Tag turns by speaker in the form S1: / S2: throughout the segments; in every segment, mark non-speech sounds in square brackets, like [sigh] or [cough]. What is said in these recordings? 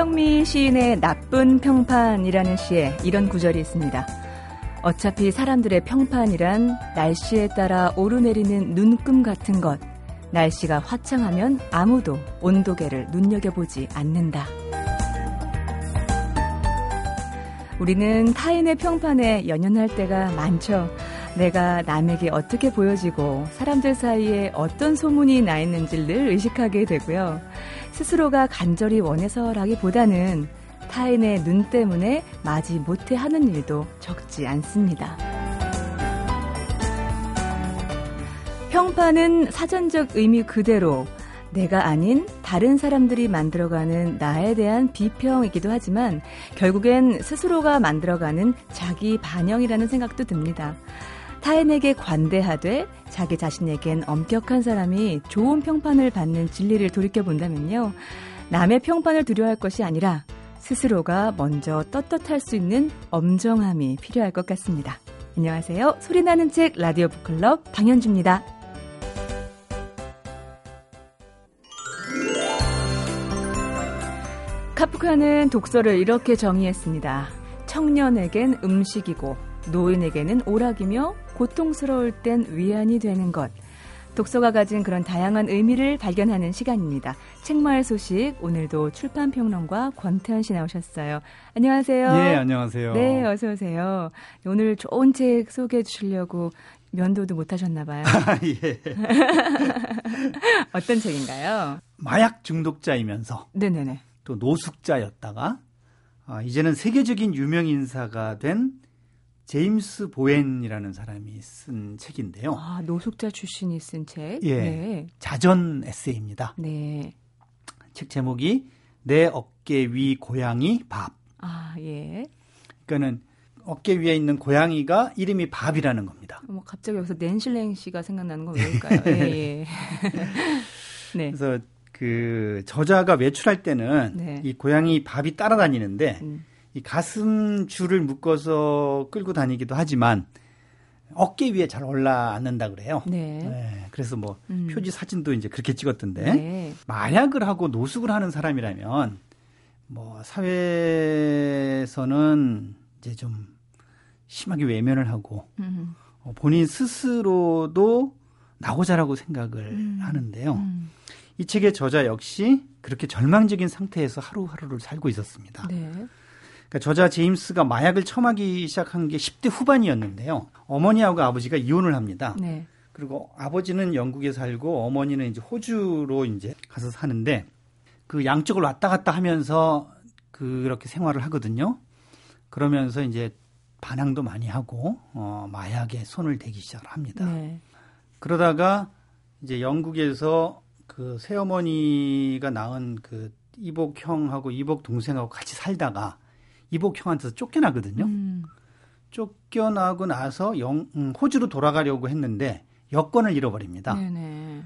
S1: 이영미 시인의 나쁜 평판이라는 시에 이런 구절이 있습니다. 어차피 사람들의 평판이란 날씨에 따라 오르내리는 눈금 같은 것. 날씨가 화창하면 아무도 온도계를 눈여겨보지 않는다. 우리는 타인의 평판에 연연할 때가 많죠. 내가 남에게 어떻게 보여지고 사람들 사이에 어떤 소문이 나 있는지를 늘 의식하게 되고요. 스스로가 간절히 원해서라기보다는 타인의 눈 때문에 마지 못해 하는 일도 적지 않습니다. 평판은 사전적 의미 그대로 내가 아닌 다른 사람들이 만들어가는 나에 대한 비평이기도 하지만 결국엔 스스로가 만들어가는 자기 반영이라는 생각도 듭니다. 타인에게 관대하되 자기 자신에겐 엄격한 사람이 좋은 평판을 받는 진리를 돌이켜 본다면요. 남의 평판을 두려워할 것이 아니라 스스로가 먼저 떳떳할 수 있는 엄정함이 필요할 것 같습니다. 안녕하세요. 소리나는 책 라디오 북클럽 방현주입니다. 카프카는 독서를 이렇게 정의했습니다. 청년에겐 음식이고 노인에게는 오락이며 고통스러울 땐 위안이 되는 것. 독서가 가진 그런 다양한 의미를 발견하는 시간입니다. 책마을 소식 오늘도 출판 평론가 권태현 씨 나오셨어요. 안녕하세요.
S2: 네, 안녕하세요.
S1: 네, 어서 오세요. 오늘 좋은 책 소개해 주시려고 면도도 못 하셨나 봐요. [laughs]
S2: 예. [laughs]
S1: 어떤 책인가요?
S2: 마약 중독자이면서
S1: 네네네.
S2: 또 노숙자였다가 아, 이제는 세계적인 유명 인사가 된 제임스 보엔이라는 사람이 쓴 책인데요.
S1: 아, 노숙자 출신이 쓴 책.
S2: 예.
S1: 네.
S2: 자전 에세이입니다.
S1: 네.
S2: 책 제목이 내 어깨 위 고양이 밥.
S1: 아, 예.
S2: 그러니까는 어깨 위에 있는 고양이가 이름이 밥이라는 겁니다.
S1: 뭐 갑자기 여기서 낸실랭 씨가 생각나는 건 왜일까요? [laughs] 예, 예. [laughs] 네.
S2: 그래서 그 저자가 외출할 때는
S1: 네.
S2: 이 고양이 밥이 따라다니는데
S1: 음.
S2: 이 가슴 줄을 묶어서 끌고 다니기도 하지만 어깨 위에 잘 올라앉는다 그래요.
S1: 네.
S2: 네, 그래서 뭐
S1: 음.
S2: 표지 사진도 이제 그렇게 찍었던데
S1: 네.
S2: 마약을 하고 노숙을 하는 사람이라면 뭐 사회에서는 이제 좀 심하게 외면을 하고
S1: 음.
S2: 어, 본인 스스로도 나고자라고 생각을
S1: 음.
S2: 하는데요.
S1: 음.
S2: 이 책의 저자 역시 그렇게 절망적인 상태에서 하루하루를 살고 있었습니다.
S1: 네.
S2: 그러니까 저자 제임스가 마약을 처음 하기 시작한 게 10대 후반이었는데요. 어머니하고 아버지가 이혼을 합니다.
S1: 네.
S2: 그리고 아버지는 영국에 살고 어머니는 이제 호주로 이제 가서 사는데 그 양쪽을 왔다 갔다 하면서 그렇게 생활을 하거든요. 그러면서 이제 반항도 많이 하고 어 마약에 손을 대기 시작을 합니다.
S1: 네.
S2: 그러다가 이제 영국에서 그 새어머니가 낳은 그 이복 형하고 이복 동생하고 같이 살다가 이복 형한테서 쫓겨나거든요.
S1: 음.
S2: 쫓겨나고 나서 영, 음, 호주로 돌아가려고 했는데 여권을 잃어버립니다.
S1: 네네.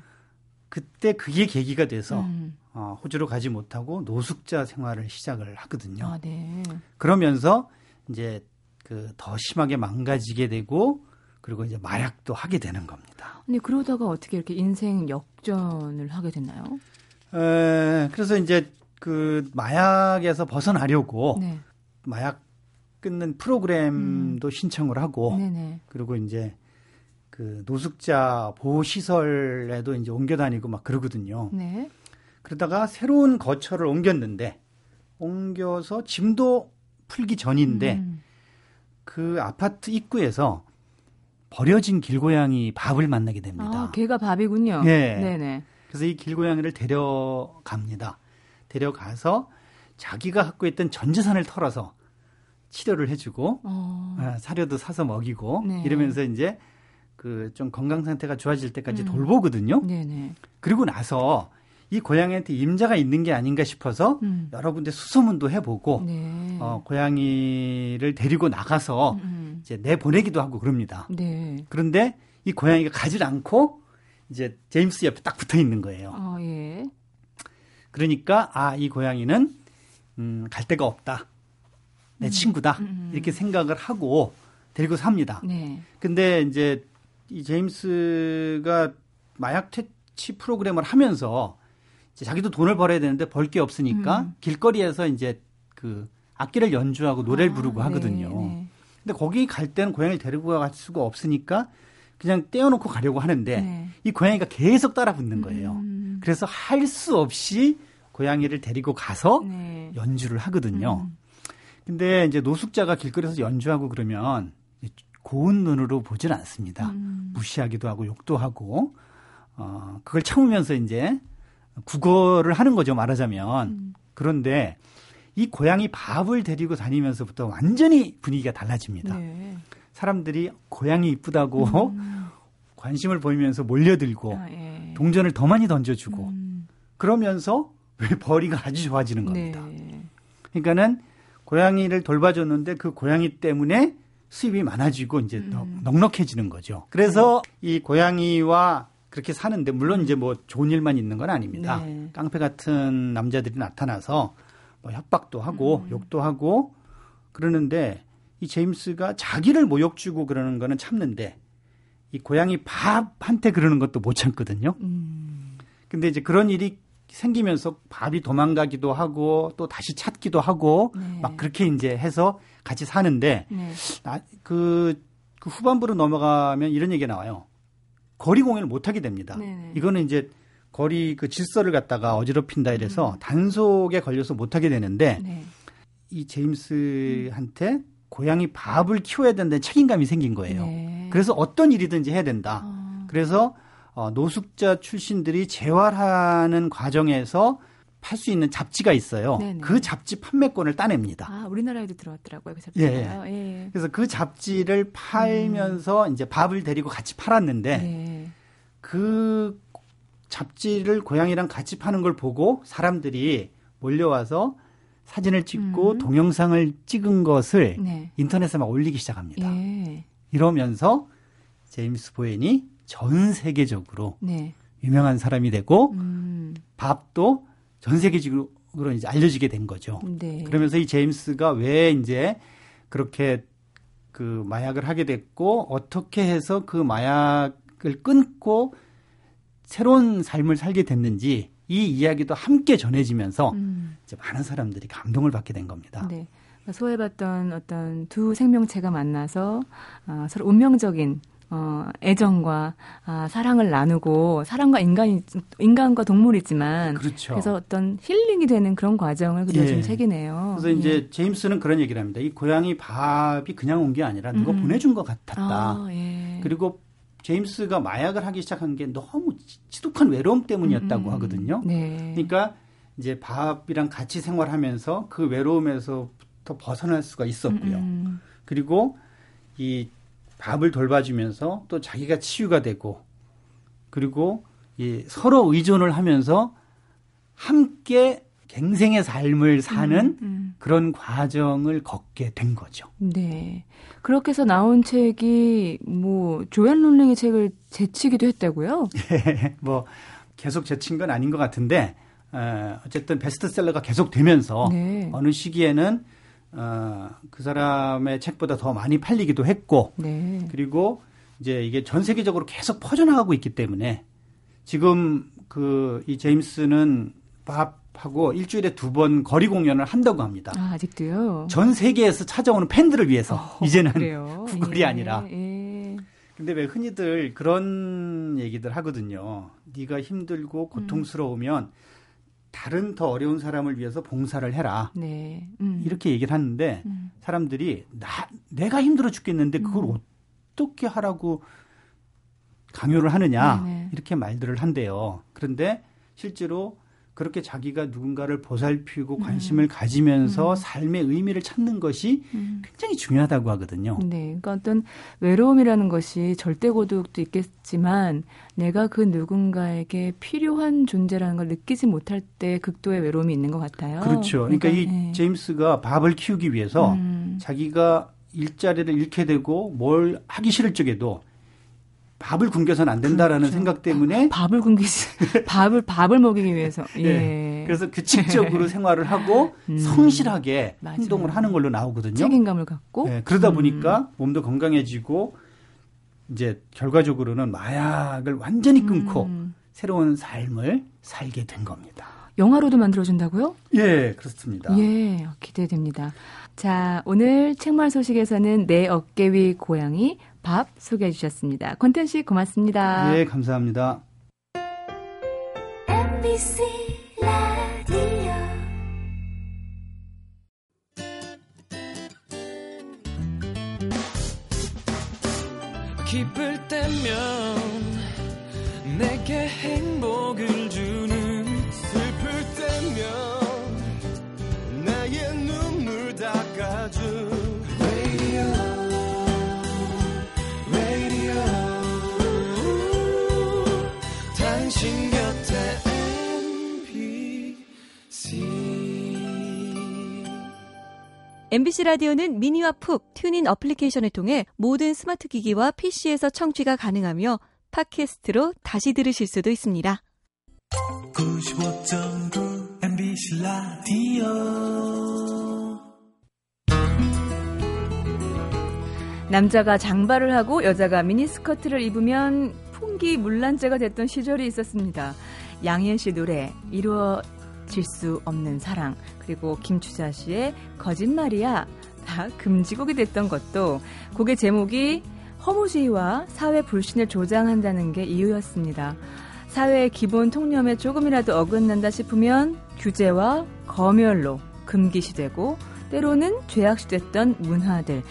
S2: 그때 그게 계기가 돼서
S1: 음.
S2: 어, 호주로 가지 못하고 노숙자 생활을 시작을 하거든요.
S1: 아, 네.
S2: 그러면서 이제 그 더 심하게 망가지게 되고 그리고 이제 마약도 하게 되는 겁니다.
S1: 근데 그러다가 어떻게 이렇게 인생 역전을 하게 됐나요?
S2: 에, 그래서 이제 그 마약에서 벗어나려고
S1: 네.
S2: 마약 끊는 프로그램도 신청을 하고
S1: 네네.
S2: 그리고 이제 그 노숙자 보호 시설에도 이제 옮겨 다니고 막 그러거든요.
S1: 네.
S2: 그러다가 새로운 거처를 옮겼는데 옮겨서 짐도 풀기 전인데
S1: 음.
S2: 그 아파트 입구에서 버려진 길고양이 밥을 만나게 됩니다.
S1: 아, 걔가 밥이군요.
S2: 예.
S1: 네네.
S2: 그래서 이 길고양이를 데려갑니다. 데려가서 자기가 갖고 있던 전 재산을 털어서 치료를 해주고
S1: 어.
S2: 아, 사료도 사서 먹이고
S1: 네.
S2: 이러면서 이제 그 좀 건강 상태가 좋아질 때까지
S1: 음.
S2: 돌보거든요.
S1: 네네.
S2: 그리고 나서 이 고양이한테 임자가 있는 게 아닌가 싶어서
S1: 음.
S2: 여러 군데 수소문도 해보고
S1: 네.
S2: 어, 고양이를 데리고 나가서
S1: 음.
S2: 이제 내 보내기도 하고 그럽니다.
S1: 네.
S2: 그런데 이 고양이가 가질 않고 이제 제임스 옆에 딱 붙어 있는 거예요.
S1: 아, 예.
S2: 그러니까 아 이 고양이는 음, 갈 데가 없다. 내 친구다.
S1: 음.
S2: 이렇게 생각을 하고 데리고 삽니다.
S1: 네.
S2: 근데 이제 이 제임스가 마약 퇴치 프로그램을 하면서 자기도 돈을 벌어야 되는데 벌 게 없으니까
S1: 음.
S2: 길거리에서 이제 그 악기를 연주하고 노래를
S1: 아,
S2: 부르고
S1: 네,
S2: 하거든요.
S1: 네.
S2: 근데 거기 갈 때는 고양이를 데리고 갈 수가 없으니까 그냥 떼어놓고 가려고 하는데
S1: 네.
S2: 이 고양이가 계속 따라 붙는 거예요.
S1: 음.
S2: 그래서 할 수 없이 고양이를 데리고 가서
S1: 네.
S2: 연주를 하거든요.
S1: 음.
S2: 근데 이제 노숙자가 길거리에서 연주하고 그러면 고운 눈으로 보질 않습니다.
S1: 음.
S2: 무시하기도 하고 욕도 하고 어 그걸 참으면서 이제 국어를 하는 거죠 말하자면
S1: 음.
S2: 그런데 이 고양이 밥을 데리고 다니면서부터 완전히 분위기가 달라집니다.
S1: 네.
S2: 사람들이 고양이 이쁘다고
S1: 음.
S2: 관심을 보이면서 몰려들고
S1: 아, 예.
S2: 동전을 더 많이 던져주고
S1: 음.
S2: 그러면서 왜 벌이가 아주 좋아지는 겁니다.
S1: 네.
S2: 그러니까는 고양이를 돌봐줬는데 그 고양이 때문에 수입이 많아지고 이제 더
S1: 음.
S2: 넉넉해지는 거죠. 그래서 이 고양이와 그렇게 사는데 물론 이제 뭐 좋은 일만 있는 건 아닙니다.
S1: 네.
S2: 깡패 같은 남자들이 나타나서 뭐 협박도 하고
S1: 음.
S2: 욕도 하고 그러는데 이 제임스가 자기를 모욕 주고 그러는 거는 참는데 이 고양이 밥한테 그러는 것도 못 참거든요.
S1: 음.
S2: 근데 이제 그런 일이 생기면서 밥이 도망가기도 하고 또 다시 찾기도 하고
S1: 네.
S2: 막 그렇게 이제 해서 같이 사는데
S1: 네.
S2: 나, 그, 그 후반부로 넘어가면 이런 얘기가 나와요. 거리 공연을 못 하게 됩니다.
S1: 네네.
S2: 이거는 이제 거리 그 질서를 갖다가 어지럽힌다 이래서
S1: 음.
S2: 단속에 걸려서 못 하게 되는데
S1: 네.
S2: 이 제임스한테 고양이 밥을 키워야 된다는 책임감이 생긴 거예요.
S1: 네.
S2: 그래서 어떤 일이든지 해야 된다.
S1: 아.
S2: 그래서 어, 노숙자 출신들이 재활하는 과정에서 팔 수 있는 잡지가 있어요.
S1: 네네.
S2: 그 잡지 판매권을 따냅니다.
S1: 아, 우리나라에도 들어왔더라고요. 그 잡지가요.
S2: 예.
S1: 예.
S2: 그래서 그 잡지를 팔면서 이제 밥을 데리고 같이 팔았는데
S1: 음. 네.
S2: 그 잡지를 고양이랑 같이 파는 걸 보고 사람들이 몰려와서 사진을 찍고
S1: 음.
S2: 동영상을 찍은 것을
S1: 네.
S2: 인터넷에 막 올리기 시작합니다.
S1: 예.
S2: 이러면서 제임스 보엔이 전 세계적으로
S1: 네.
S2: 유명한 사람이 되고
S1: 음.
S2: 밥도 전 세계적으로 이제 알려지게 된 거죠.
S1: 네.
S2: 그러면서 이 제임스가 왜 이제 그렇게 그 마약을 하게 됐고 어떻게 해서 그 마약을 끊고 새로운 삶을 살게 됐는지 이 이야기도 함께 전해지면서
S1: 음.
S2: 이제 많은 사람들이 감동을 받게 된 겁니다.
S1: 네. 소외받던 어떤 두 생명체가 만나서 아, 서로 운명적인 어, 애정과 아, 사랑을 나누고 사람과 인간이 인간과 동물이지만
S2: 그렇죠.
S1: 그래서 어떤 힐링이 되는 그런 과정을 그려준
S2: 예.
S1: 책이네요.
S2: 그래서 이제 제임스는 그런 얘기를 합니다. 이 고양이 밥이 그냥 온 게 아니라 누가
S1: 음.
S2: 보내준 것 같았다.
S1: 아, 예.
S2: 그리고 제임스가 마약을 하기 시작한 게 너무 지- 지독한 외로움 때문이었다고
S1: 음, 음,
S2: 하거든요.
S1: 네.
S2: 그러니까 이제 밥이랑 같이 생활하면서 그 외로움에서부터 벗어날 수가 있었고요.
S1: 음,
S2: 그리고 이 밥을 돌봐주면서 또 자기가 치유가 되고 그리고 이 서로 의존을 하면서 함께 갱생의 삶을 사는
S1: 음, 음.
S2: 그런 과정을 걷게 된 거죠.
S1: 네. 그렇게 해서 나온 책이 뭐 조앤 롤링의 책을 제치기도 했다고요? [laughs]
S2: 뭐 계속 제친 건 아닌 것 같은데 어, 어쨌든 베스트셀러가 계속 되면서
S1: 네.
S2: 어느 시기에는 어, 그 사람의 책보다 더 많이 팔리기도 했고
S1: 네.
S2: 그리고 이제 이게 전 세계적으로 계속 퍼져나가고 있기 때문에 지금 그 이 제임스는 밥하고 일주일에 두 번 거리 공연을 한다고 합니다.
S1: 아, 아직도요?
S2: 전 세계에서 찾아오는 팬들을 위해서
S1: 어,
S2: 이제는
S1: 그래요? [laughs]
S2: 구걸이
S1: 예,
S2: 아니라
S1: 예.
S2: 근데 왜 흔히들 그런 얘기들 하거든요. 네가 힘들고 고통스러우면 다른 더 어려운 사람을 위해서 봉사를 해라.
S1: 네. 음.
S2: 이렇게 얘기를 하는데
S1: 음.
S2: 사람들이 나 내가 힘들어 죽겠는데 그걸
S1: 음.
S2: 어떻게 하라고 강요를 하느냐
S1: 네네.
S2: 이렇게 말들을 한대요. 그런데 실제로 그렇게 자기가 누군가를 보살피고 관심을 가지면서
S1: 음.
S2: 삶의 의미를 찾는 것이
S1: 음.
S2: 굉장히 중요하다고 하거든요.
S1: 네, 그러니까 어떤 외로움이라는 것이 절대 고독도 있겠지만 내가 그 누군가에게 필요한 존재라는 걸 느끼지 못할 때 극도의 외로움이 있는 것 같아요.
S2: 그렇죠. 그러니까, 이
S1: 네.
S2: 제임스가 밥을 키우기 위해서
S1: 음.
S2: 자기가 일자리를 잃게 되고 뭘 하기 싫을 적에도 밥을 굶겨서는 안 된다라는
S1: 그렇죠.
S2: 생각 때문에
S1: 밥을 굶기지 [laughs] 밥을 밥을 먹이기 위해서 [laughs] 예.
S2: 예. 그래서 규칙적으로 생활을 하고 [laughs]
S1: 음.
S2: 성실하게
S1: 맞아요.
S2: 행동을 하는 걸로 나오거든요.
S1: 책임감을 갖고
S2: 예, 그러다
S1: 음.
S2: 보니까 몸도 건강해지고 이제 결과적으로는 마약을 완전히 끊고
S1: 음.
S2: 새로운 삶을 살게 된 겁니다.
S1: 영화로도 만들어준다고요?
S2: 예, 그렇습니다.
S1: 예, 기대됩니다. 자, 오늘 책말 소식에서는 내 어깨 위 고양이 밥 소개해 주셨습니다. 권태 씨 고맙습니다.
S2: 예, 감사합니다. MBC 라디오 기쁠 때면 MBC 라디오는 미니와 푹 튠인 어플리케이션을 통해 모든 스마트 기기와 PC에서 청취가 가능하며 팟캐스트로 다시 들으실 수도 있습니다. 95.9 MBC 라디오 남자가 장발을 하고 여자가 미니스커트를 입으면 풍기 문란죄가 됐던 시절이 있었습니다. 양희은 씨 노래 이루어 질수 없는 사랑 그리고 김추자 씨의 거짓말이야 다 금지곡이 됐던 것도 곡의 제목이 허무주의와 사회 불신을 조장한다는 게 이유였습니다. 사회의 기본 통념에 조금이라도 어긋난다 싶으면 규제와 검열로 금기시되고 때로는 죄악시됐던 문화들.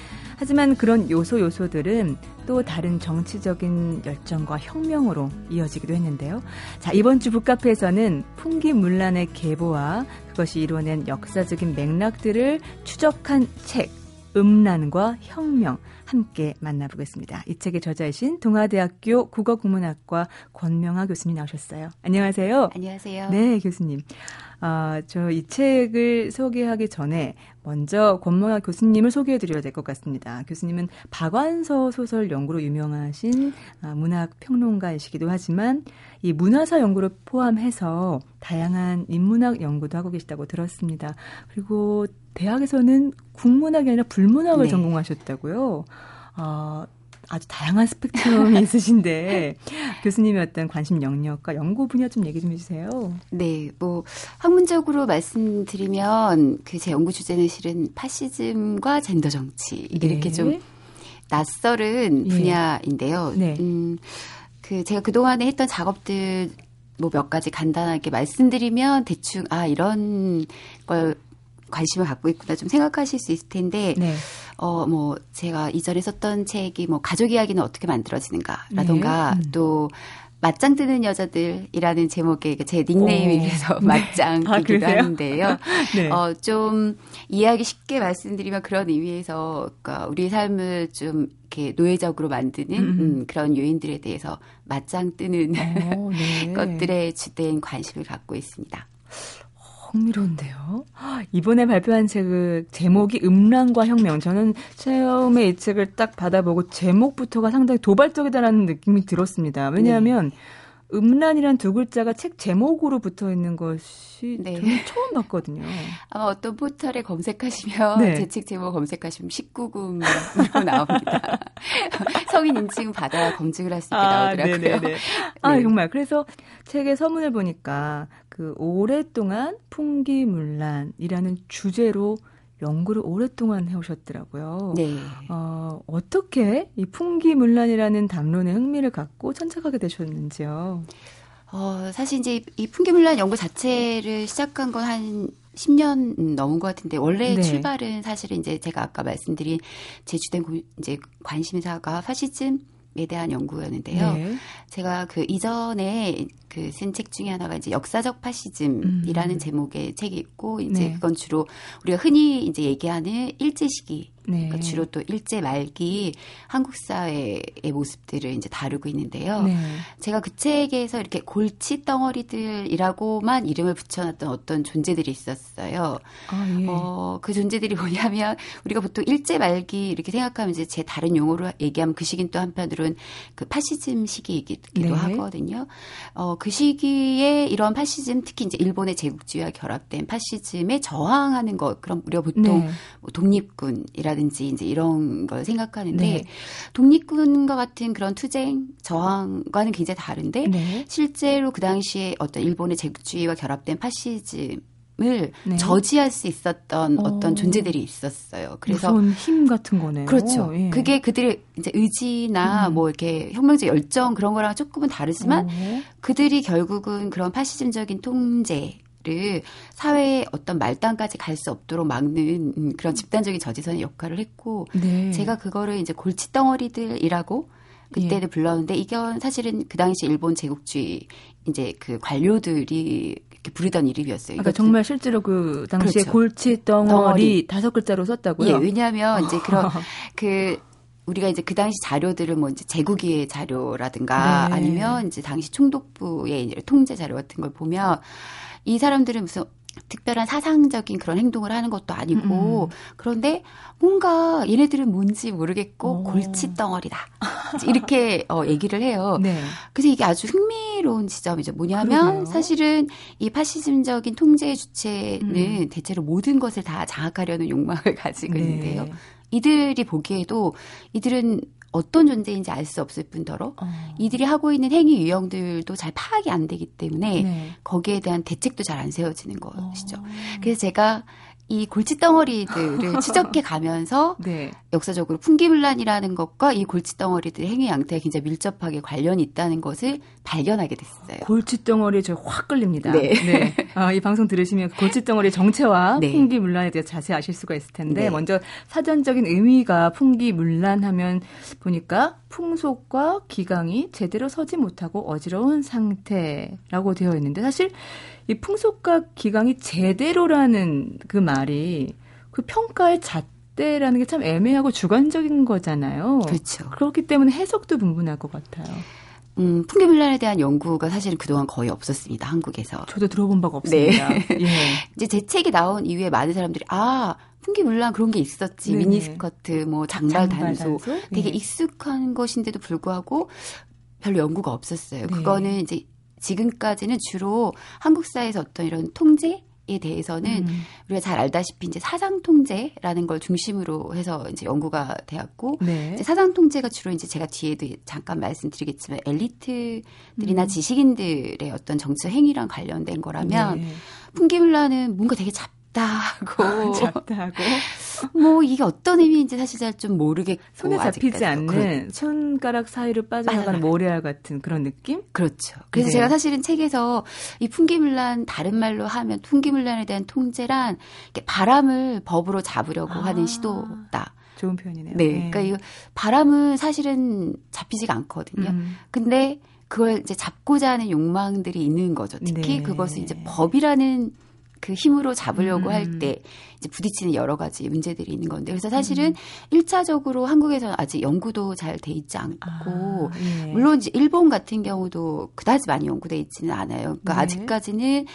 S2: 하지만 그런 요소 요소들은 또 다른 정치적인 열정과 혁명으로 이어지기도 했는데요. 자, 이번 주 북카페에서는 풍기문란의 계보와 그것이 이루어낸 역사적인 맥락들을 추적한 책, 음란과 혁명 함께 만나보겠습니다. 이 책의 저자이신 동아대학교 국어국문학과 권명아 교수님 나오셨어요. 안녕하세요.
S3: 안녕하세요.
S1: 네, 교수님. 아, 저 이 책을 소개하기 전에 먼저 권명아 교수님을 소개해 드려야 될 것 같습니다. 교수님은 박완서 소설 연구로 유명하신 아, 문학 평론가이시기도 하지만 이 문화사 연구를 포함해서 다양한 인문학 연구도 하고 계시다고 들었습니다. 그리고 대학에서는 국문학이 아니라 불문학을 네. 전공하셨다고요. 어, 아주 다양한 스펙트럼이 [laughs] 있으신데 교수님의 어떤 관심 영역과 연구 분야 좀 얘기 좀 해주세요.
S3: 네, 뭐 학문적으로 말씀드리면 그 제 연구 주제는 실은 파시즘과 젠더 정치 네. 이렇게 좀 낯설은 예. 분야인데요. 네. 음, 그 제가 그 동안에 했던 작업들 뭐 몇 가지 간단하게 말씀드리면 대충 아 이런 걸 관심을 갖고 있구나 좀 생각하실 수 있을 텐데 네. 어, 뭐, 제가 이전에 썼던 책이 뭐, 가족 이야기는 어떻게 만들어지는가라던가, 네. 음. 또, 맞짱 뜨는 여자들이라는 제목의 제 닉네임이라서 네. 맞짱이기도 아, 하는데요. [laughs] 네. 어, 좀 이해하기 쉽게 말씀드리면 그런 의미에서 그러니까 우리 삶을 좀 이렇게 노예적으로 만드는 음. 음, 그런 요인들에 대해서 맞짱 뜨는 오, 네. [laughs] 것들에 주된 관심을 갖고 있습니다.
S1: 흥미로운데요. 이번에 발표한 책의 제목이 음란과 혁명. 저는 처음에 이 책을 딱 받아보고 제목부터가 상당히 도발적이다라는 느낌이 들었습니다. 왜냐하면 네. 음란이란 두 글자가 책 제목으로 붙어 있는 것이 네. 저는 처음 봤거든요.
S3: 아마 어떤 포털에 검색하시면 네. 제책 제목 검색하시면 19금으로 [laughs] 나옵니다. [laughs] 성인 인증 받아야 검증을 할 수 있게 아, 나오더라고요. 네네네. [laughs]
S1: 아 네. 정말 그래서 책의 서문을 보니까 그 오랫동안 풍기문란이라는 주제로 연구를 오랫동안 해오셨더라고요. 네. 어, 어떻게 이 풍기문란이라는 담론에 흥미를 갖고 천착하게 되셨는지요?
S3: 어, 사실 이제 이 풍기문란 연구 자체를 시작한 건한 10년 넘은 것 같은데 원래 네. 출발은 사실은 이제 제가 아까 말씀드린 제 주된 이제 관심사가 파시즘 에 대한 연구였는데요. 네. 제가 그 이전에 그 쓴 책 중에 하나가 이제 역사적 파시즘이라는 음. 제목의 책이 있고 이제 네. 그건 주로 우리가 흔히 이제 얘기하는 일제 시기 네. 그러니까 주로 또 일제 말기 한국 사회의 모습들을 이제 다루고 있는데요. 네. 제가 그 책에서 이렇게 골치 덩어리들이라고만 이름을 붙여놨던 어떤 존재들이 있었어요. 아, 예. 어, 그 존재들이 뭐냐면 우리가 보통 일제 말기 이렇게 생각하면 이제 제 다른 용어로 얘기하면 그 시기는 또 한편으로는 그 파시즘 시기이기도 네. 하거든요. 어, 그 시기에 이런 파시즘 특히 이제 일본의 제국주의와 결합된 파시즘에 저항하는 것 그럼 우리가 보통 네. 뭐 독립군이라 독립군이라든지 이제 이런 걸 생각하는데 네. 독립군과 같은 그런 투쟁 저항과는 굉장히 다른데 네. 실제로 그 당시에 어떤 일본의 제국주의와 결합된 파시즘 을 네. 저지할 수 있었던 어. 떤 존재들이 있었어요.
S1: 그래서 힘 같은 거네요.
S3: 그렇죠. 예. 그게 그들의 이제 의지나 음. 뭐 이렇게 혁명적 열정 그런 거랑 조금은 다르지만 어. 그들이 결국은 그런 파시즘적인 통제 를 사회의 어떤 말단까지 갈 수 없도록 막는 음, 그런 집단적인 저지선의 역할을 했고 네. 제가 그거를 이제 골칫덩어리들이라고 그때는 예. 불렀는데 이건 사실은 그 당시 일본 제국주의 이제 그 관료들이 부르던 이름이었어요.
S1: 그러니까 정말 실제로 그 당시에 그렇죠. 골칫 덩어리 다섯 글자로 썼다고요?
S3: 예, 왜냐하면 이제 그런 [laughs] 그 우리가 이제 그 당시 자료들은 뭐 이제 제국의 자료라든가 네. 아니면 이제 당시 총독부의 통제 자료 같은 걸 보면 이 사람들은 무슨 특별한 사상적인 그런 행동을 하는 것도 아니고 음. 그런데 뭔가 얘네들은 뭔지 모르겠고 오. 골칫덩어리다 이렇게 어, 얘기를 해요. 네. 그래서 이게 아주 흥미로운 지점이죠. 뭐냐면 그러게요. 사실은 이 파시즘적인 통제의 주체는 음. 대체로 모든 것을 다 장악하려는 욕망을 [laughs] 가지고 네. 있는데요. 이들이 보기에도 이들은 어떤 존재인지 알 수 없을 뿐더러 어. 이들이 하고 있는 행위 유형들도 잘 파악이 안 되기 때문에 네. 거기에 대한 대책도 잘 안 세워지는 것이죠. 어. 그래서 제가 이 골칫덩어리들을 [laughs] 추적해 가면서 네. 역사적으로 풍기문란이라는 것과 이 골칫덩어리들의 행위 양태가 굉장히 밀접하게 관련이 있다는 것을 발견하게 됐어요.
S1: 골칫덩어리에 저 확 끌립니다. 네. 네. 아, 이 방송 들으시면 그 골칫덩어리의 정체와 네. 풍기문란에 대해서 자세히 아실 수가 있을 텐데 네. 먼저 사전적인 의미가 풍기문란하면 보니까 풍속과 기강이 제대로 서지 못하고 어지러운 상태라고 되어 있는데 사실 이 풍속과 기강이 제대로라는 그 말이 그 평가의 잣대라는 게 참 애매하고 주관적인 거잖아요.
S3: 그렇죠.
S1: 그렇기 때문에 해석도 분분할 것 같아요.
S3: 음, 풍계문란에 대한 연구가 사실은 그동안 거의 없었습니다. 한국에서.
S1: 저도 들어본 바가 없습니다. 네. 예. [laughs]
S3: 이제 제 책이 나온 이후에 많은 사람들이 아, 풍기물란 그런 게 있었지. 네 미니스커트, 뭐 장발, 장발 단소. 단소. 되게 네. 익숙한 것인데도 불구하고 별로 연구가 없었어요. 네. 그거는 이제 지금까지는 주로 한국 사회에서 어떤 이런 통제 에 대해서는 음. 우리가 잘 알다시피 이제 사상 통제라는 걸 중심으로 해서 이제 연구가 되었고 네. 이제 사상 통제가 주로 이제 제가 뒤에도 잠깐 말씀드리겠지만 엘리트들이나 음. 지식인들의 어떤 정치 행위랑 관련된 거라면 네. 풍기물란은 뭔가 되게 잡 작다고.
S1: 작다고. [laughs]
S3: 뭐 이게 어떤 의미인지 사실 잘 좀 모르겠고
S1: 손에 잡히지 않는 그렇죠. 손가락 사이로 빠져나가는 모래알 같은 그런 느낌?
S3: 그렇죠. 그래서 네. 제가 사실은 책에서 이 풍기물란 다른 말로 하면 풍기물란에 대한 통제란 바람을 법으로 잡으려고 아. 하는 시도다.
S1: 좋은 표현이네요.
S3: 네. 네. 그러니까 이 바람은 사실은 잡히지가 않거든요. 음. 근데 그걸 이제 잡고자 하는 욕망들이 있는 거죠. 특히 네. 그것을 이제 법이라는 그 힘으로 잡으려고 음. 할때 이제 부딪히는 여러 가지 문제들이 있는 건데 그래서 사실은 음. 1차적으로 한국에서는 아직 연구도 잘 돼 있지 않고 아, 예. 물론 이제 일본 같은 경우도 그다지 많이 연구돼 있지는 않아요. 그러니까 네. 아직까지는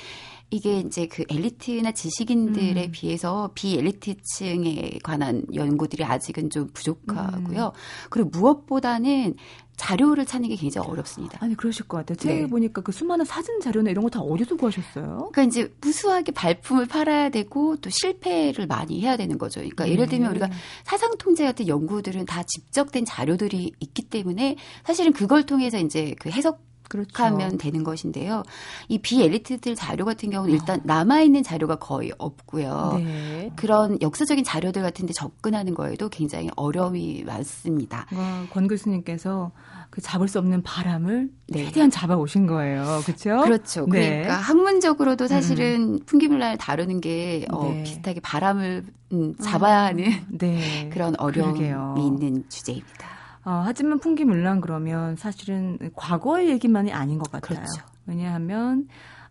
S3: 이게 이제 그 엘리트나 지식인들에 음. 비해서 비엘리트층에 관한 연구들이 아직은 좀 부족하고요. 음. 그리고 무엇보다는 자료를 찾는 게 굉장히 어렵습니다.
S1: 아니 그러실 것 같아요. 책에 네. 보니까 그 수많은 사진 자료나 이런 거 다 어디서 구하셨어요?
S3: 그러니까 이제 무수하게 발품을 팔아야 되고 또 실패를 많이 해야 되는 거죠. 그러니까 네. 예를 들면 우리가 사상 통제 같은 연구들은 다 집적된 자료들이 있기 때문에 사실은 그걸 통해서 이제 그 해석 그렇죠. 하면 되는 것인데요. 이 비엘리트들 자료 같은 경우는 일단 어. 남아 있는 자료가 거의 없고요. 네. 그런 역사적인 자료들 같은데 접근하는 거에도 굉장히 어려움이 많습니다.
S1: 와, 권 교수님께서 그 잡을 수 없는 바람을 네. 최대한 잡아 오신 거예요. 그렇죠?
S3: 그렇죠. 네. 그러니까 학문적으로도 사실은 음. 풍기물란을 다루는 게 어, 네. 비슷하게 바람을 음, 잡아야 하는 네. [laughs] 그런 어려움이 그러게요. 있는 주제입니다.
S1: 어, 하지만 풍기물란 그러면 사실은 과거의 얘기만이 아닌 것 같아요. 그렇죠. 왜냐하면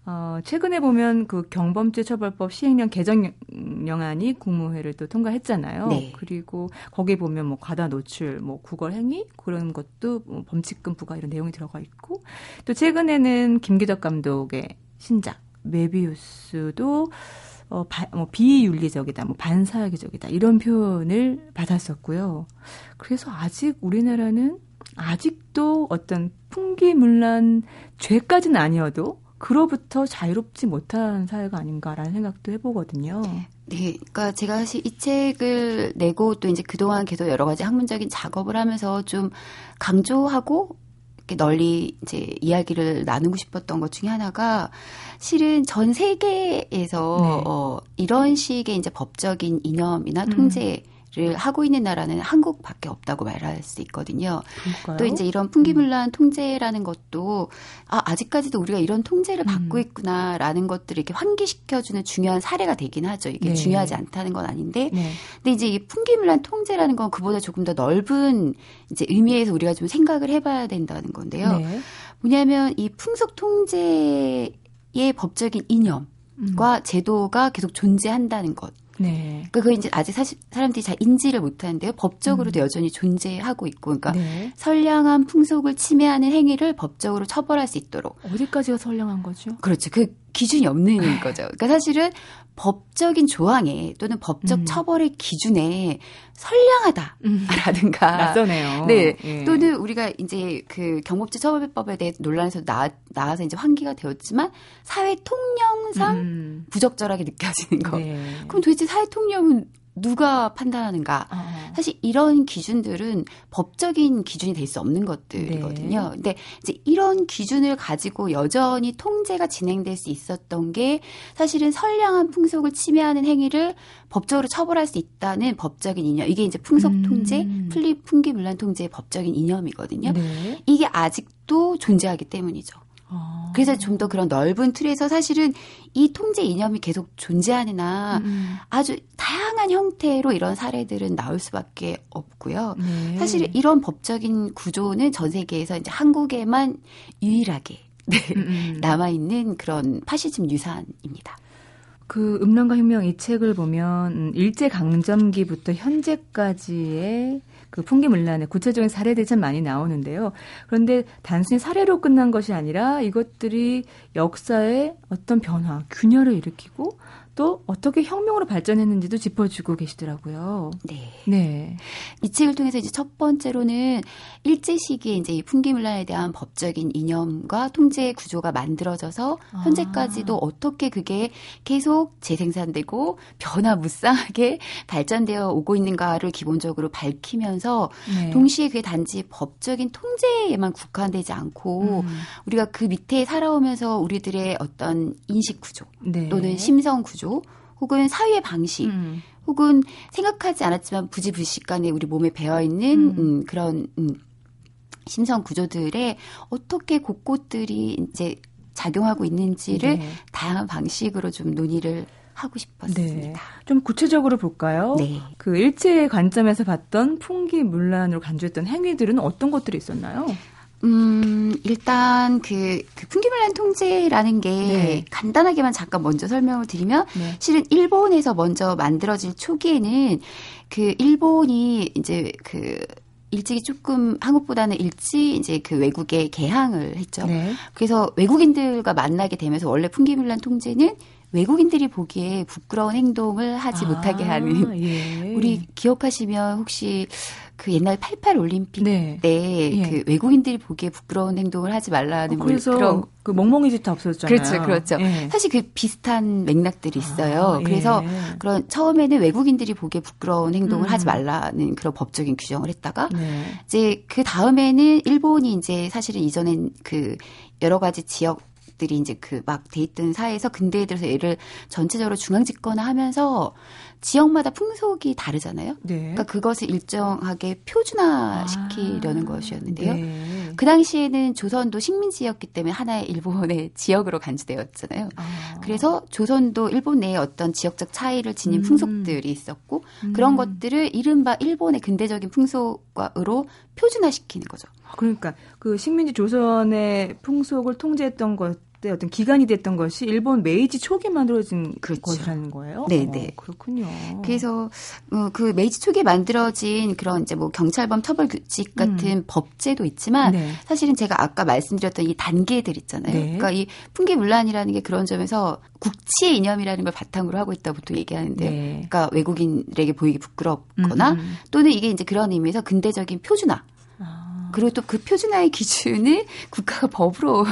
S1: 어, 최근에 보면 그 경범죄 처벌법 시행령 개정령안이 국무회를 또 통과했잖아요. 네. 그리고 거기에 보면 뭐 과다 노출, 뭐 구걸 행위 그런 것도 뭐 범칙금 부과 이런 내용이 들어가 있고 또 최근에는 김기덕 감독의 신작 메비우스도 어, 바, 뭐 비윤리적이다, 뭐 반사회적이다 이런 표현을 받았었고요. 그래서 아직 우리나라는 아직도 어떤 풍기문란 죄까지는 아니어도 그로부터 자유롭지 못한 사회가 아닌가라는 생각도 해보거든요.
S3: 네, 그러니까 제가 사실 이 책을 내고 또 이제 그동안 계속 여러 가지 학문적인 작업을 하면서 좀 강조하고 널리 이제 이야기를 나누고 싶었던 것 중에 하나가 실은 전 세계에서 네. 어, 이런 식의 이제 법적인 이념이나 통제 음. 를 하고 있는 나라는 한국밖에 없다고 말할 수 있거든요. 그럴까요? 또 이제 이런 풍기물란 음. 통제라는 것도 아 아직까지도 우리가 이런 통제를 음. 받고 있구나라는 것들을 이렇게 환기시켜주는 중요한 사례가 되긴 하죠. 이게 네. 중요하지 않다는 건 아닌데, 네. 근데 이제 이 풍기물란 통제라는 건 그보다 조금 더 넓은 이제 의미에서 우리가 좀 생각을 해봐야 된다는 건데요. 네. 뭐냐면 이 풍속 통제의 법적인 이념과 음. 제도가 계속 존재한다는 것. 네. 그거 이제 아직 사실 사람들이 잘 인지를 못하는데요. 법적으로도 음. 여전히 존재하고 있고, 그러니까 네. 선량한 풍속을 침해하는 행위를 법적으로 처벌할 수 있도록.
S1: 어디까지가 선량한 거죠?
S3: 그렇죠. 그 기준이 없는 거죠. 그러니까 사실은 법적인 조항에 또는 법적 음. 처벌의 기준에 선량하다라든가
S1: 음. 낯서네요.
S3: 네. 예. 또는 우리가 이제 그 경법제 처벌법에 대해 논란에서 나, 나와서 이제 환기가 되었지만 사회 통념상 음. 부적절하게 느껴지는 거. 네. 그럼 도대체 사회 통념은 누가 판단하는가? 어. 사실 이런 기준들은 법적인 기준이 될 수 없는 것들이거든요. 네. 근데 이제 이런 기준을 가지고 여전히 통제가 진행될 수 있었던 게 사실은 선량한 풍속을 침해하는 행위를 법적으로 처벌할 수 있다는 법적인 이념. 이게 이제 풍속 음. 통제, 음. 플리 풍기 물란 통제의 법적인 이념이거든요. 네. 이게 아직도 존재하기 때문이죠. 아. 그래서 좀 더 그런 넓은 틀에서 사실은 이 통제 이념이 계속 존재하는 한 음. 아주 다양한 형태로 이런 사례들은 나올 수밖에 없고요. 네. 사실 이런 법적인 구조는 전 세계에서 이제 한국에만 유일하게 네, 음. 음. 남아 있는 그런 파시즘 유산입니다.
S1: 그 음란과 혁명 이 책을 보면 일제 강점기부터 현재까지의 그 풍기물란의 구체적인 사례들이 참 많이 나오는데요. 그런데 단순히 사례로 끝난 것이 아니라 이것들이 역사의 어떤 변화, 균열을 일으키고 또 어떻게 혁명으로 발전했는지도 짚어주고 계시더라고요.
S3: 네. 네. 이 책을 통해서 이제 첫 번째로는 일제 시기에 이제 이 풍기물란에 대한 법적인 이념과 통제 구조가 만들어져서 아. 현재까지도 어떻게 그게 계속 재생산되고 변화무쌍하게 [laughs] 발전되어 오고 있는가를 기본적으로 밝히면서 네. 동시에 그게 단지 법적인 통제에만 국한되지 않고 음. 우리가 그 밑에 살아오면서 우리들의 어떤 인식 구조 네. 또는 심성 구조 구조 혹은 사유의 방식 음. 혹은 생각하지 않았지만 부지불식간에 우리 몸에 배어 있는 음. 음, 그런 음, 심성 구조들에 어떻게 곳곳들이 이제 작용하고 있는지를 네. 다양한 방식으로 좀 논의를 하고 싶었습니다. 네.
S1: 좀 구체적으로 볼까요? 네. 그 일제의 관점에서 봤던 풍기 문란으로 간주했던 행위들은 어떤 것들이 있었나요?
S3: 음, 일단 그, 그 풍기물란 통제라는 게 네. 간단하게만 잠깐 먼저 설명을 드리면 네. 실은 일본에서 먼저 만들어질 초기에는 그 일본이 이제 그 일찍이 조금 한국보다는 일찍 이제 그 외국에 개항을 했죠. 네. 그래서 외국인들과 만나게 되면서 원래 풍기물란 통제는 외국인들이 보기에 부끄러운 행동을 하지 아, 못하게 하는 예. 우리 기억하시면 혹시 그 옛날 88 올림픽 네. 때그 예. 외국인들이 보기에 부끄러운 행동을 하지 말라는
S1: 어, 그래서 그런 그 멍멍이 짓도 없었잖아요.
S3: 그렇죠, 그렇죠. 예. 사실 그 비슷한 맥락들이 있어요. 아, 예. 그래서 그런 처음에는 외국인들이 보기에 부끄러운 행동을 음. 하지 말라는 그런 법적인 규정을 했다가 네. 이제 그 다음에는 일본이 이제 사실은 이전엔 그 여러 가지 지역 들이 이제 그 막 돼 있던 사회에서 근대에 들어서 얘를 전체적으로 중앙 집권화 하면서 지역마다 풍속이 다르잖아요. 네. 그러니까 그것을 일정하게 표준화시키려는 아, 것이었는데요. 네. 그 당시에는 조선도 식민지였기 때문에 하나의 일본의 [laughs] 지역으로 간주되었잖아요. 아. 그래서 조선도 일본 내에 어떤 지역적 차이를 지닌 음. 풍속들이 있었고 음. 그런 것들을 이른바 일본의 근대적인 풍속으로 표준화시키는 거죠.
S1: 그러니까 그 식민지 조선의 풍속을 통제했던 것 때 어떤 기반이 됐던 것이 일본 메이지 초기에 만들어진 그렇죠. 것이라는 거예요.
S3: 네, 네.
S1: 어, 그렇군요.
S3: 그래서 어, 그 메이지 초기에 만들어진 그런 이제 뭐 경찰범 처벌 규칙 같은 음. 법제도 있지만 네. 사실은 제가 아까 말씀드렸던 이 단계들 있잖아요. 네. 그러니까 이 풍기문란이라는 게 그런 점에서 국체의 이념이라는 걸 바탕으로 하고 있다 보통 얘기하는데, 네. 그러니까 외국인에게 보이기 부끄럽거나 음, 음. 또는 이게 이제 그런 의미에서 근대적인 표준화. 아. 그리고 또 그 표준화의 기준을 [laughs] 국가가 법으로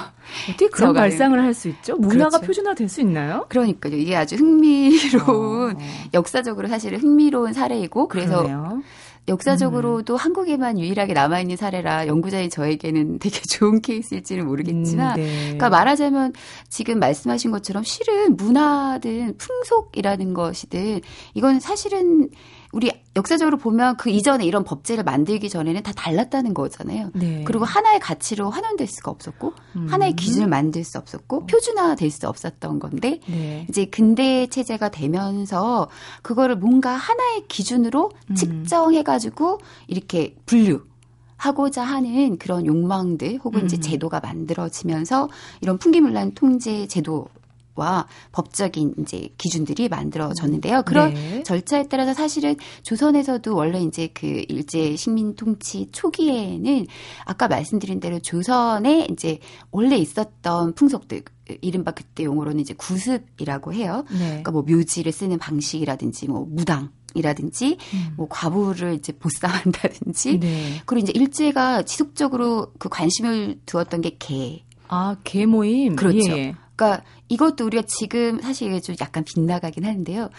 S1: 어떻게 그런. 발상을 할 수 있죠? 문화가 그렇죠. 표준화될 수 있나요?
S3: 그러니까요. 이게 아주 흥미로운 어. 역사적으로 사실은 흥미로운 사례이고 그래서 그러네요. 역사적으로도 음. 한국에만 유일하게 남아있는 사례라 연구자인 저에게는 [laughs] 되게 좋은 케이스일지는 모르겠지만, 음, 네. 그러니까 말하자면 지금 말씀하신 것처럼 실은 문화든 풍속이라는 것이든 이건 사실은 우리 역사적으로 보면 그 이전에 이런 법제를 만들기 전에는 다 달랐다는 거잖아요. 네. 그리고 하나의 가치로 환원될 수가 없었고 음. 하나의 기준을 만들 수 없었고 표준화될 수 없었던 건데 네. 이제 근대 체제가 되면서 그거를 뭔가 하나의 기준으로 음. 측정해가지고 이렇게 분류 하고자 하는 그런 욕망들 혹은 음. 이제 제도가 만들어지면서 이런 풍기문란 통제 제도 와 법적인 이제 기준들이 만들어졌는데요. 그런 네. 절차에 따라서 사실은 조선에서도 원래 이제 그 일제 식민 통치 초기에는 아까 말씀드린 대로 조선에 이제 원래 있었던 풍속들 이른바 그때 용어로는 이제 구습이라고 해요. 네. 그러니까 뭐 묘지를 쓰는 방식이라든지 뭐 무당 이라든지 음. 뭐 과부를 이제 보상한다든지 네. 그리고 이제 일제가 지속적으로 그 관심을 두었던 게 개.
S1: 아, 개 모임.
S3: 그렇죠. 예. 그러니까 이것도 우리가 지금 사실 이게 좀 약간 빗나가긴 하는데요.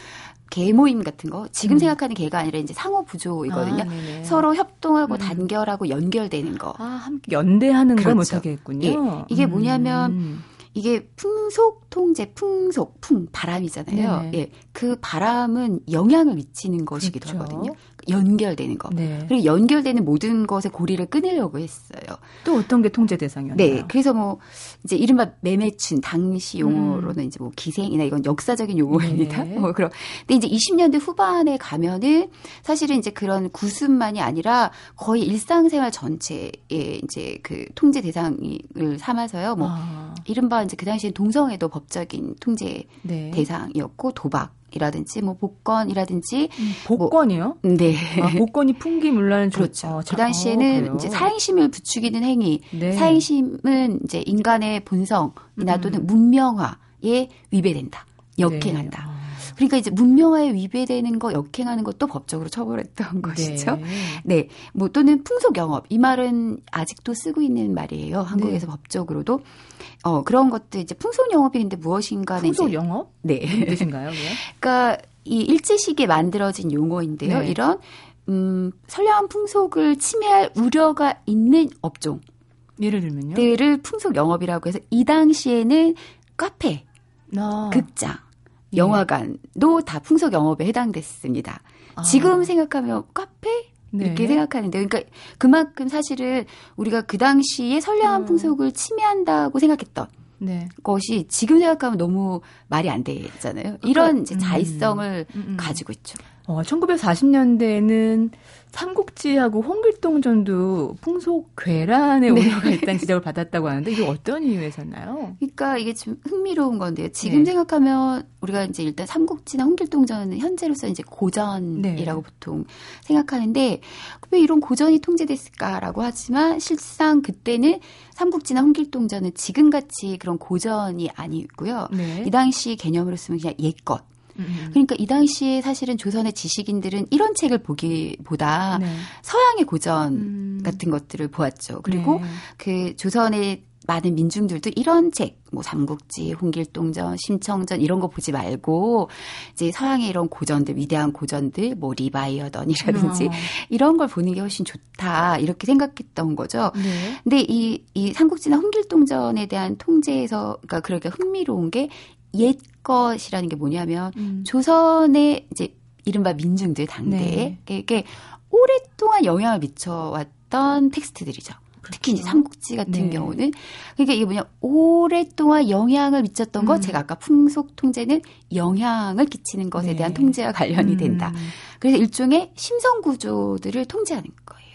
S3: 개 모임 같은 거 지금 음. 생각하는 개가 아니라 이제 상호 부조이거든요. 아, 서로 협동하고 음. 단결하고 연결되는 거.
S1: 아, 함께 연대하는 그렇죠. 걸 못하겠군요.
S3: 예. 이게 뭐냐면 음. 이게 풍속 통제, 풍속, 풍 바람이잖아요. 네. 예, 그 바람은 영향을 미치는 것이기도 그렇죠. 하거든요. 연결되는 거. 네. 그리고 연결되는 모든 것에 고리를 끊으려고 했어요.
S1: 또 어떤 게 통제 대상이었나요?
S3: 네. 그래서 뭐 이제 이른바 매매춘 당시 용어로는 음. 이제 뭐 기생이나 이건 역사적인 용어입니다. 네. [laughs] 뭐 그런. 근데 이제 20년대 후반에 가면은 사실은 이제 그런 구순만이 아니라 거의 일상생활 전체에 이제 그 통제 대상을 삼아서요. 뭐 아. 이른바 이제 그 당시에 동성애도 법적인 통제 네. 대상이었고 도박 이라든지 뭐 복권이라든지
S1: 음, 복권이요?
S3: 뭐, 네.
S1: 아, 복권이 풍기물라는
S3: 그렇죠. 어, 그 당시에는 어, 이제 사행심을 부추기는 행위, 네. 사행심은 이제 인간의 본성이나 음. 또는 문명화에 위배된다, 역행한다. 네. 아. 그러니까 이제 문명화에 위배되는 거 역행하는 것도 법적으로 처벌했던 것이죠. 네. 네. 뭐 또는 풍속 영업 이 말은 아직도 쓰고 있는 말이에요. 한국에서 네. 법적으로도 어 그런 것들 이제 풍속 영업인데 무엇인가는
S1: 풍속 영업?
S3: 네.
S1: 뜻인가요? [laughs]
S3: 그러니까 이 일제 시기에 만들어진 용어인데요. 네. 이런 음 선량한 풍속을 침해할 우려가 있는 업종
S1: 예를 들면요.
S3: 들을 풍속 영업이라고 해서 이 당시에는 카페, 아. 극장, 예. 영화관도 다 풍속 영업에 해당됐습니다. 아. 지금 생각하면 카페 네. 이렇게 생각하는데 그러니까 그만큼 사실은 우리가 그 당시에 선량한 음. 풍속을 침해한다고 생각했던 네. 것이 지금 생각하면 너무 말이 안 되잖아요. 그러니까, 이런 이제 음. 자의성을 음. 음. 가지고 있죠.
S1: 어, 1940년대에는 삼국지하고 홍길동전도 풍속 괴란의 네. 우려가 있다는 지적을 받았다고 하는데 이게 어떤 이유에서나요?
S3: 그러니까 이게 좀 흥미로운 건데요. 지금 네. 생각하면 우리가 이제 일단 삼국지나 홍길동전은 현재로서 이제 고전이라고 네. 보통 생각하는데 왜 이런 고전이 통제됐을까라고 하지만 실상 그때는 삼국지나 홍길동전은 지금같이 그런 고전이 아니고요. 네. 이 당시 개념으로 쓰면 그냥 옛것 음. 그러니까 이 당시에 사실은 조선의 지식인들은 이런 책을 보기보다 네. 서양의 고전 음. 같은 것들을 보았죠. 그리고 네. 그 조선의 많은 민중들도 이런 책, 뭐 삼국지, 홍길동전, 심청전 이런 거 보지 말고 이제 서양의 이런 고전들, 위대한 고전들, 뭐 리바이어던이라든지 어. 이런 걸 보는 게 훨씬 좋다 이렇게 생각했던 거죠. 네. 근데 이, 이 삼국지나 홍길동전에 대한 통제에서 그러니까 그렇게 흥미로운 게 옛 것이라는 게 뭐냐면 음. 조선의 이제 이른바 민중들 당대에 네. 이게 오랫동안 영향을 미쳐왔던 텍스트들이죠. 그렇죠. 특히 이제 삼국지 같은 네. 경우는 그러니까 이게 뭐냐 오랫동안 영향을 미쳤던 음. 것 제가 아까 풍속 통제는 영향을 끼치는 것에 네. 대한 통제와 관련이 음. 된다. 그래서 일종의 심성 구조들을 통제하는 거예요.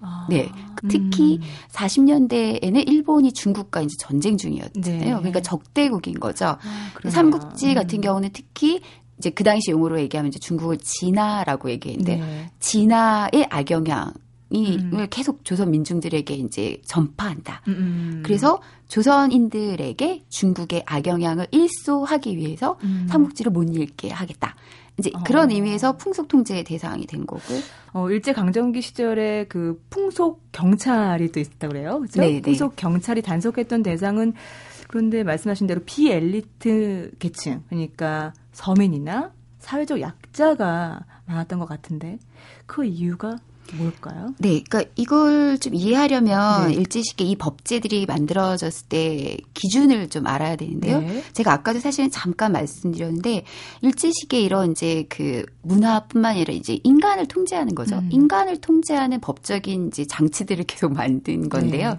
S3: 아, 네. 특히 음. 40년대에는 일본이 중국과 이제 전쟁 중이었잖아요. 네. 그러니까 적대국인 거죠. 아, 삼국지 같은 음. 경우는 특히 이제 그 당시 용어로 얘기하면 이제 중국을 진화라고 얘기했는데 네. 진화의 악영향 이 음. 계속 조선 민중들에게 이제 전파한다. 음. 음. 그래서 조선인들에게 중국의 악영향을 일소하기 위해서 음. 삼국지를 못 읽게 하겠다. 이제 그런 어. 의미에서 풍속 통제 대상이 된 거고.
S1: 어, 일제 강점기 시절에 그 풍속 경찰이 또 있었다 그래요. 그죠? 네, 네. 풍속 경찰이 단속했던 대상은 그런데 말씀하신 대로 비엘리트 계층, 그러니까 서민이나 사회적 약자가 많았던 것 같은데 그 이유가 뭘까요?
S3: 네, 그러니까 이걸 좀 이해하려면 네. 일제시기에 이 법제들이 만들어졌을 때 기준을 좀 알아야 되는데요. 네. 제가 아까도 사실은 잠깐 말씀드렸는데 일제시기에 이런 이제 그 문화뿐만 아니라 이제 인간을 통제하는 거죠. 음. 인간을 통제하는 법적인 이제 장치들을 [laughs] 계속 만든 건데요. 네.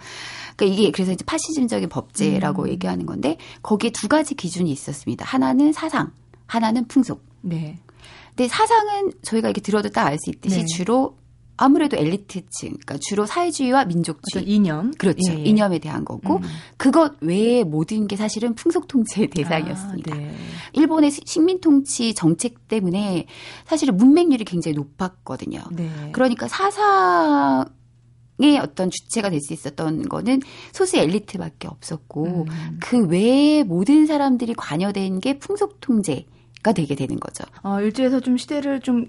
S3: 그러니까 이게 그래서 이제 파시즘적인 법제라고 음. 얘기하는 건데 거기에 두 가지 기준이 있었습니다. 하나는 사상, 하나는 풍속. 네. 근데 사상은 저희가 이렇게 들어도 딱 알 수 있듯이 네. 주로 아무래도 엘리트층, 그러니까 주로 사회주의와 민족주의.
S1: 이념.
S3: 그렇죠. 예, 예. 이념에 대한 거고, 음. 그것 외에 모든 게 사실은 풍속 통치의 대상이었습니다. 아, 네. 일본의 식민 통치 정책 때문에 사실은 문맹률이 굉장히 높았거든요. 네. 그러니까 사상, 의 어떤 주체가 될 수 있었던 거는 소수 엘리트밖에 없었고 음. 그 외에 모든 사람들이 관여된 게 풍속 통제 가 되게 되는 거죠.
S1: 어, 일주에서 좀 시대를 좀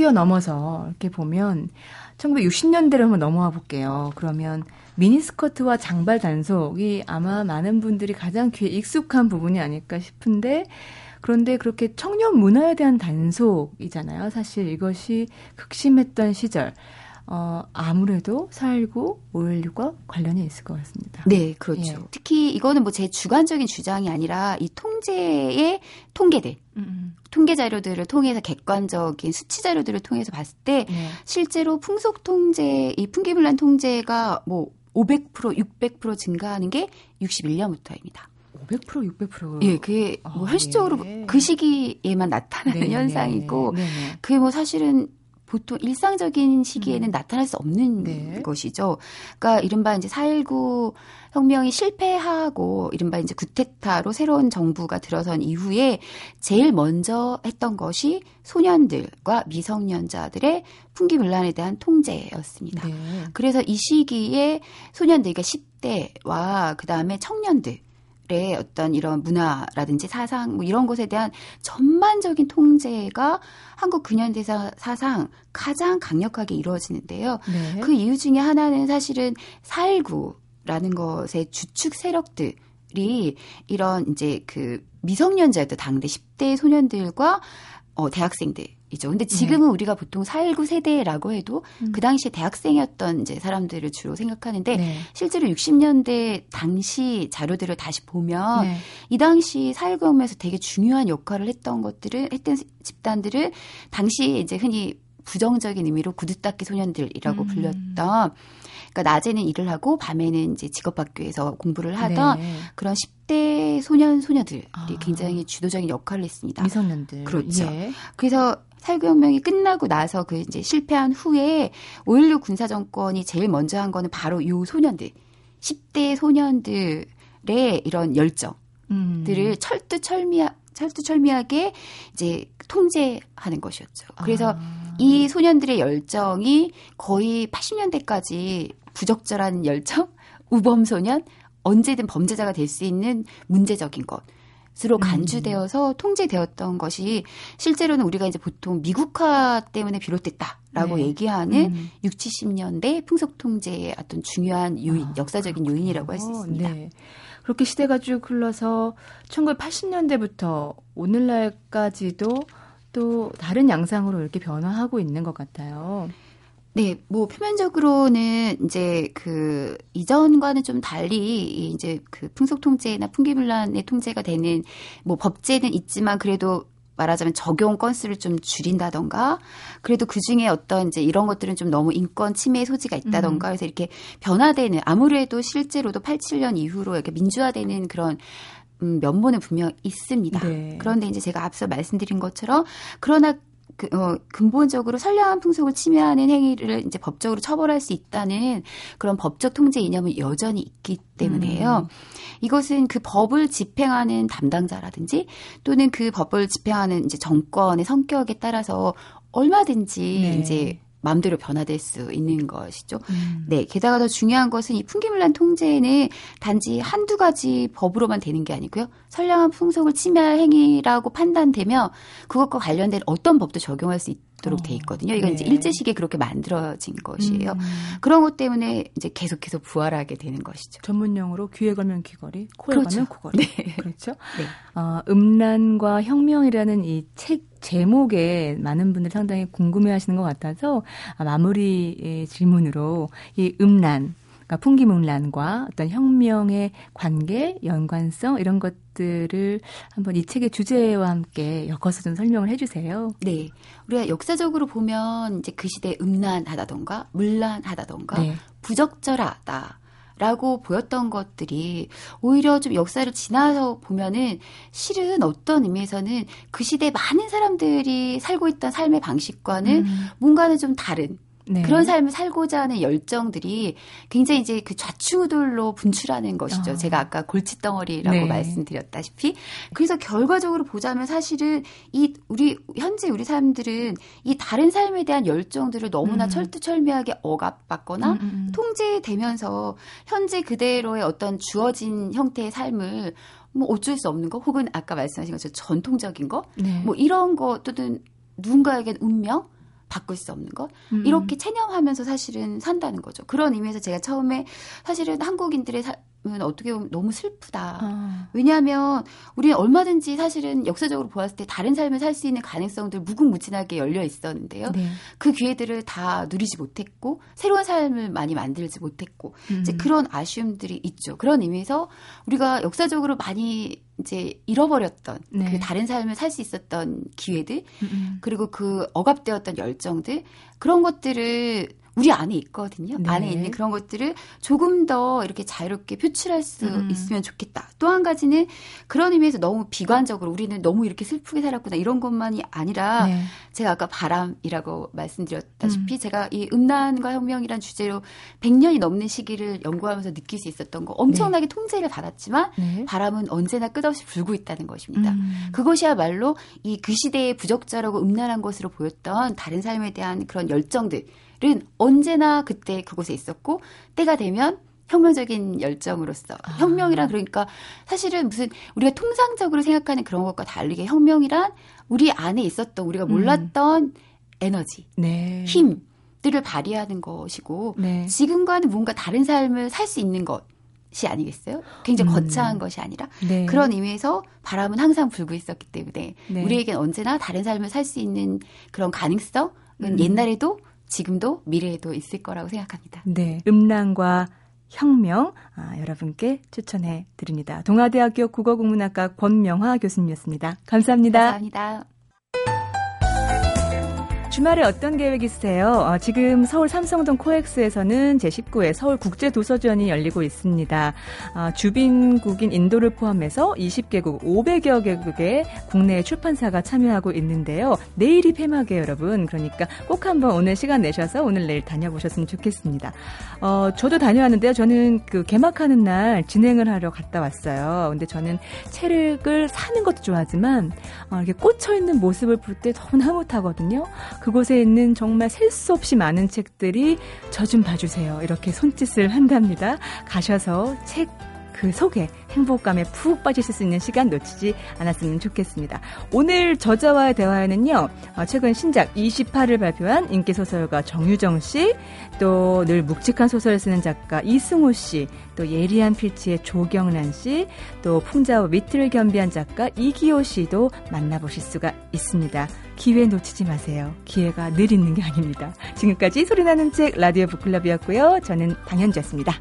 S1: 뛰어넘어서 이렇게 보면 1960년대를 한번 넘어와 볼게요. 그러면 미니스커트와 장발 단속이 아마 많은 분들이 가장 귀에 익숙한 부분이 아닐까 싶은데 그런데 그렇게 청년 문화에 대한 단속이잖아요. 사실 이것이 극심했던 시절. 어, 아무래도 4.19, 5.16과 관련이 있을 것 같습니다.
S3: 네, 그렇죠. 예. 특히 이거는 뭐 제 주관적인 주장이 아니라 이 통제의 통계들, 음. 음. 통계 자료들을 통해서 객관적인 수치 자료들을 통해서 봤을 때 네. 실제로 풍속 통제, 이 풍기불란 통제가 뭐 500%, 600% 증가하는 게 61년부터입니다.
S1: 500% 600%.
S3: 예, 그게 뭐 아, 현실적으로 예. 그 시기에만 나타나는 네, 네 현상이고 네, 네. 그게 뭐 사실은 보통 일상적인 시기에는 음. 나타날 수 없는 네. 것이죠. 그러니까 이른바 이제 4.19 혁명이 실패하고 이른바 이제 구테타로 새로운 정부가 들어선 이후에 제일 먼저 했던 것이 소년들과 미성년자들의 풍기문란에 대한 통제였습니다. 네. 그래서 이 시기에 소년들, 그러니까 10대와 그 다음에 청년들 의 어떤 이런 문화라든지 사상 뭐 이런 것에 대한 전반적인 통제가 한국 근현대사 사상 가장 강력하게 이루어지는데요. 네. 그 이유 중에 하나는 사실은 4.19라는 것의 주축 세력들 이 이런 이제 그 미성년자였던 당대 10대 소년들과 어, 대학생들 이죠. 근데 네. 지금은 네. 우리가 보통 4.19 세대라고 해도 음. 그 당시에 대학생이었던 이제 사람들을 주로 생각하는데 네. 실제로 60년대 당시 자료들을 다시 보면 네. 이 당시 4.19 혁명에서 되게 중요한 역할을 했던 것들을 했던 집단들을 당시 이제 흔히 부정적인 의미로 구두닦이 소년들이라고 음. 불렸던 그러니까 낮에는 일을 하고 밤에는 이제 직업학교에서 공부를 하던 네. 그런 10대 소년 소녀들이 아. 굉장히 주도적인 역할을 했습니다.
S1: 미성년들.
S3: 그렇죠. 예. 그래서 살구혁명이 끝나고 나서 그 이제 실패한 후에 5.16 군사정권이 제일 먼저 한 거는 바로 요 소년들, 10대 소년들의 이런 열정들을 음. 철두철미하, 철두철미하게 이제 통제하는 것이었죠. 그래서 아. 이 소년들의 열정이 거의 80년대까지 부적절한 열정, [laughs] 우범소년, 언제든 범죄자가 될 수 있는 문제적인 것. 으로 음. 간주되어서 통제되었던 것이 실제로는 우리가 이제 보통 미국화 때문에 비롯됐다라고 네. 얘기하는 음. 6, 70년대 풍속 통제의 어떤 중요한 요인, 아, 역사적인 요인이라고 할 수 있습니다. 네.
S1: 그렇게 시대가 쭉 흘러서 1980년대부터 오늘날까지도 또 다른 양상으로 이렇게 변화하고 있는 것 같아요.
S3: 네, 뭐 표면적으로는 이제 그 이전과는 좀 달리 이제 그 풍속 통제나 풍기불란의 통제가 되는 뭐 법제는 있지만 그래도 말하자면 적용 건수를 좀 줄인다던가 그래도 그 중에 어떤 이제 이런 것들은 좀 너무 인권 침해 소지가 있다던가 음. 그래서 이렇게 변화되는 아무래도 실제로도 87년 이후로 이렇게 민주화되는 그런 음, 면모는 분명 있습니다. 네. 그런데 이제 제가 앞서 말씀드린 것처럼 그러나 그, 어, 근본적으로 선량한 풍속을 침해하는 행위를 이제 법적으로 처벌할 수 있다는 그런 법적 통제 이념은 여전히 있기 때문에요. 음. 이것은 그 법을 집행하는 담당자라든지 또는 그 법을 집행하는 이제 정권의 성격에 따라서 얼마든지 네. 이제 마음대로 변화될 수 있는 것이죠. 음. 네. 게다가 더 중요한 것은 이 풍기물란 통제는 단지 한두 가지 법으로만 되는 게 아니고요. 선량한 풍속을 침해할 행위라고 판단되면 그것과 관련된 어떤 법도 적용할 수 있, 도록 돼 어. 있거든요. 이건 네. 이제 일제시기에 그렇게 만들어진 것이에요. 음. 그런 것 때문에 이제 계속해서 부활하게 되는 것이죠.
S1: 전문용어로 귀에 걸면 귀걸이, 코에 그렇죠. 걸면 코걸이. 네. 그렇죠. [laughs] 네. 어, 음란과 혁명이라는 이 책 제목에 많은 분들 상당히 궁금해하시는 것 같아서 마무리 질문으로 이 음란 그러니까 풍기문란과 어떤 혁명의 관계, 연관성 이런 것들을 한번 이 책의 주제와 함께 엮어서 좀 설명을 해주세요.
S3: 네, 우리가 역사적으로 보면 이제 그 시대 음란하다던가 물란하다던가 네. 부적절하다. 라고 보였던 것들이 오히려 좀 역사를 지나서 보면은 실은 어떤 의미에서는 그 시대 많은 사람들이 살고 있던 삶의 방식과는 음. 뭔가는 좀 다른 네. 그런 삶을 살고자 하는 열정들이 굉장히 이제 그 좌충우돌로 분출하는 것이죠. 어. 제가 아까 골칫덩어리라고 네. 말씀드렸다시피. 그래서 결과적으로 보자면 사실은 이 우리 현재 우리 사람들은 이 다른 삶에 대한 열정들을 너무나 음. 철두철미하게 억압받거나 음, 음, 음. 통제되면서 현재 그대로의 어떤 주어진 형태의 삶을 뭐 어쩔 수 없는 거 혹은 아까 말씀하신 것처럼 전통적인 거 네. 뭐 이런 거 또는 누군가에겐 운명 바꿀 수 없는 것 음. 이렇게 체념하면서 사실은 산다는 거죠. 그런 의미에서 제가 처음에 사실은 한국인들의 사, 은 어떻게 보면 너무 슬프다. 아. 왜냐하면 우리는 얼마든지 사실은 역사적으로 보았을 때 다른 삶을 살 수 있는 가능성들 무궁무진하게 열려 있었는데요. 네. 그 기회들을 다 누리지 못했고 새로운 삶을 많이 만들지 못했고 음. 이제 그런 아쉬움들이 있죠. 그런 의미에서 우리가 역사적으로 많이 이제 잃어버렸던 네. 그 다른 삶을 살 수 있었던 기회들 음, 음. 그리고 그 억압되었던 열정들 그런 것들을 우리 안에 있거든요. 네. 안에 있는 그런 것들을 조금 더 이렇게 자유롭게 표출할 수 음. 있으면 좋겠다. 또 한 가지는 그런 의미에서 너무 비관적으로 우리는 너무 이렇게 슬프게 살았구나 이런 것만이 아니라 네. 제가 아까 바람이라고 말씀드렸다시피 음. 제가 이 음란과 혁명이란 주제로 100년이 넘는 시기를 연구하면서 느낄 수 있었던 거 엄청나게 네. 통제를 받았지만 네. 바람은 언제나 끝없이 불고 있다는 것입니다. 음. 그것이야말로 이 그 시대의 부적절하고 음란한 것으로 보였던 다른 삶에 대한 그런 열정들 은 언제나 그때 그곳에 있었고 때가 되면 혁명적인 열정으로서 아. 혁명이란 그러니까 사실은 무슨 우리가 통상적으로 생각하는 그런 것과 다르게 혁명이란 우리 안에 있었던 우리가 음. 몰랐던 음. 에너지, 네. 힘 들을 발휘하는 것이고 네. 지금과는 뭔가 다른 삶을 살 수 있는 것이 아니겠어요? 굉장히 음. 거창한 것이 아니라 네. 그런 의미에서 바람은 항상 불고 있었기 때문에 네. 우리에겐 언제나 다른 삶을 살 수 있는 그런 가능성은 음. 옛날에도 지금도 미래에도 있을 거라고 생각합니다.
S1: 네. 음란과 혁명 아, 여러분께 추천해 드립니다. 동아대학교 국어국문학과 권명화 교수님이었습니다. 감사합니다.
S3: 감사합니다.
S1: 주말에 어떤 계획 있으세요? 어, 지금 서울 삼성동 코엑스에서는 제19회 서울국제도서전이 열리고 있습니다. 어, 주빈국인 인도를 포함해서 20개국 500여 개국의 국내 출판사가 참여하고 있는데요. 내일이 폐막이에요, 여러분. 그러니까 꼭 한번 오늘 시간 내셔서 오늘 내일 다녀보셨으면 좋겠습니다. 어, 저도 다녀왔는데요. 저는 그 개막하는 날 진행을 하러 갔다 왔어요. 근데 저는 책을 사는 것도 좋아하지만 어, 이렇게 꽂혀 있는 모습을 볼 때 너무 흐뭇하거든요. 그곳에 있는 정말 셀 수 없이 많은 책들이 저 좀 봐주세요. 이렇게 손짓을 한답니다. 가셔서 책 그 속에 행복감에 푹 빠지실 수 있는 시간 놓치지 않았으면 좋겠습니다. 오늘 저자와의 대화에는요, 어, 최근 신작 28을 발표한 인기소설가 정유정 씨, 또 늘 묵직한 소설을 쓰는 작가 이승우 씨, 또 예리한 필치의 조경란 씨, 또 풍자와 위트를 겸비한 작가 이기호 씨도 만나보실 수가 있습니다. 기회 놓치지 마세요. 기회가 늘 있는 게 아닙니다. 지금까지 소리나는 책 라디오 북클럽이었고요. 저는 당현주였습니다.